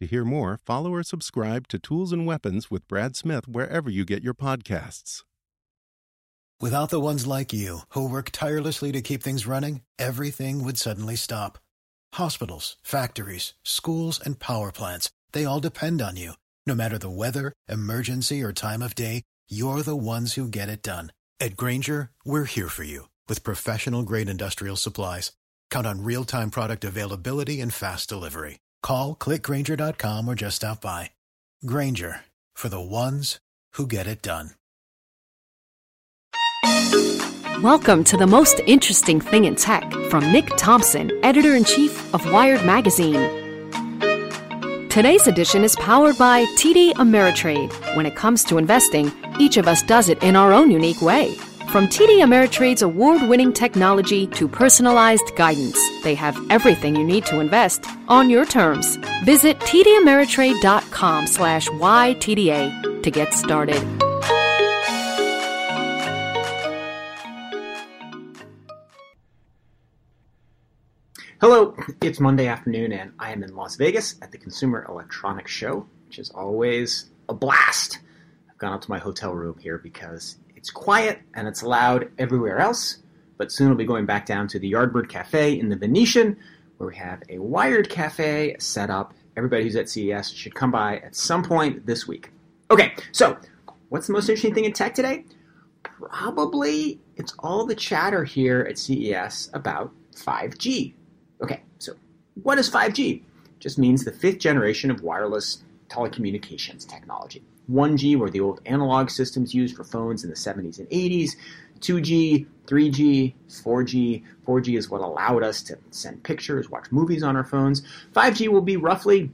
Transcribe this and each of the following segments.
To hear more, follow or subscribe to Tools and Weapons with Brad Smith wherever you get your podcasts. Without the ones like you, who work tirelessly to keep things running, everything would suddenly stop. Hospitals, factories, schools, and power plants, they all depend on you. No matter the weather, emergency, or time of day, you're the ones who get it done. At Grainger, we're here for you with professional grade industrial supplies. Count on real time product availability and fast delivery. Call clickgrainger.com or just stop by. Grainger for the ones who get it done. Welcome to the most interesting thing in tech from Nick Thompson, editor in chief of Wired Magazine. Today's edition is powered by TD Ameritrade. When it comes to investing, each of us does it in our own unique way. From TD Ameritrade's award-winning technology to personalized guidance, they have everything you need to invest on your terms. Visit tdameritrade.com slash YTDA to get started. Hello, it's Monday afternoon, and I am in Las Vegas at the Consumer Electronics Show, which is always a blast. I've gone up to my hotel room here because it's quiet and it's loud everywhere else, but soon I'll be going back down to the Yardbird Cafe in the Venetian, where we have a wired cafe set up. Everybody who's at CES should come by at some point this week. Okay, so what's the most interesting thing in tech today? Probably it's all the chatter here at CES about 5G. Okay, so what is 5G? It just means the fifth generation of wireless telecommunications technology. 1G were the old analog systems used for phones in the 70s and 80s. 2G, 3G, 4G. 4G is what allowed us to send pictures, watch movies on our phones. 5G will be roughly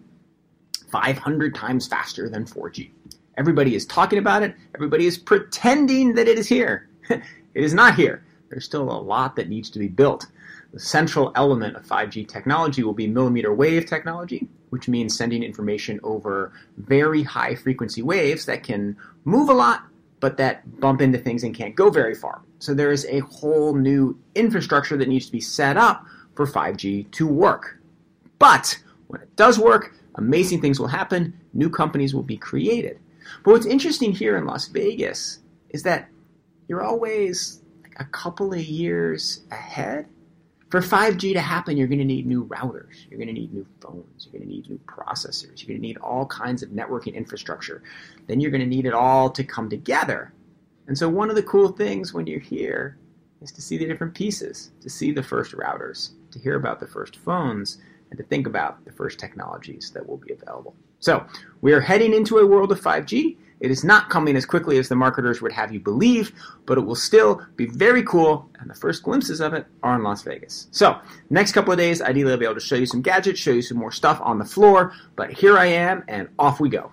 500 times faster than 4G. Everybody is talking about it. Everybody is pretending that it is here. it is not here. There's still a lot that needs to be built. The central element of 5G technology will be millimeter wave technology, which means sending information over very high frequency waves that can move a lot, but that bump into things and can't go very far. So there is a whole new infrastructure that needs to be set up for 5G to work. But when it does work, amazing things will happen, new companies will be created. But what's interesting here in Las Vegas is that you're always a couple of years ahead for 5G to happen, you're going to need new routers, you're going to need new phones, you're going to need new processors, you're going to need all kinds of networking infrastructure. Then you're going to need it all to come together. And so, one of the cool things when you're here is to see the different pieces, to see the first routers, to hear about the first phones, and to think about the first technologies that will be available. So, we are heading into a world of 5G. It is not coming as quickly as the marketers would have you believe, but it will still be very cool, and the first glimpses of it are in Las Vegas. So, next couple of days, ideally I'll be able to show you some gadgets, show you some more stuff on the floor, but here I am, and off we go.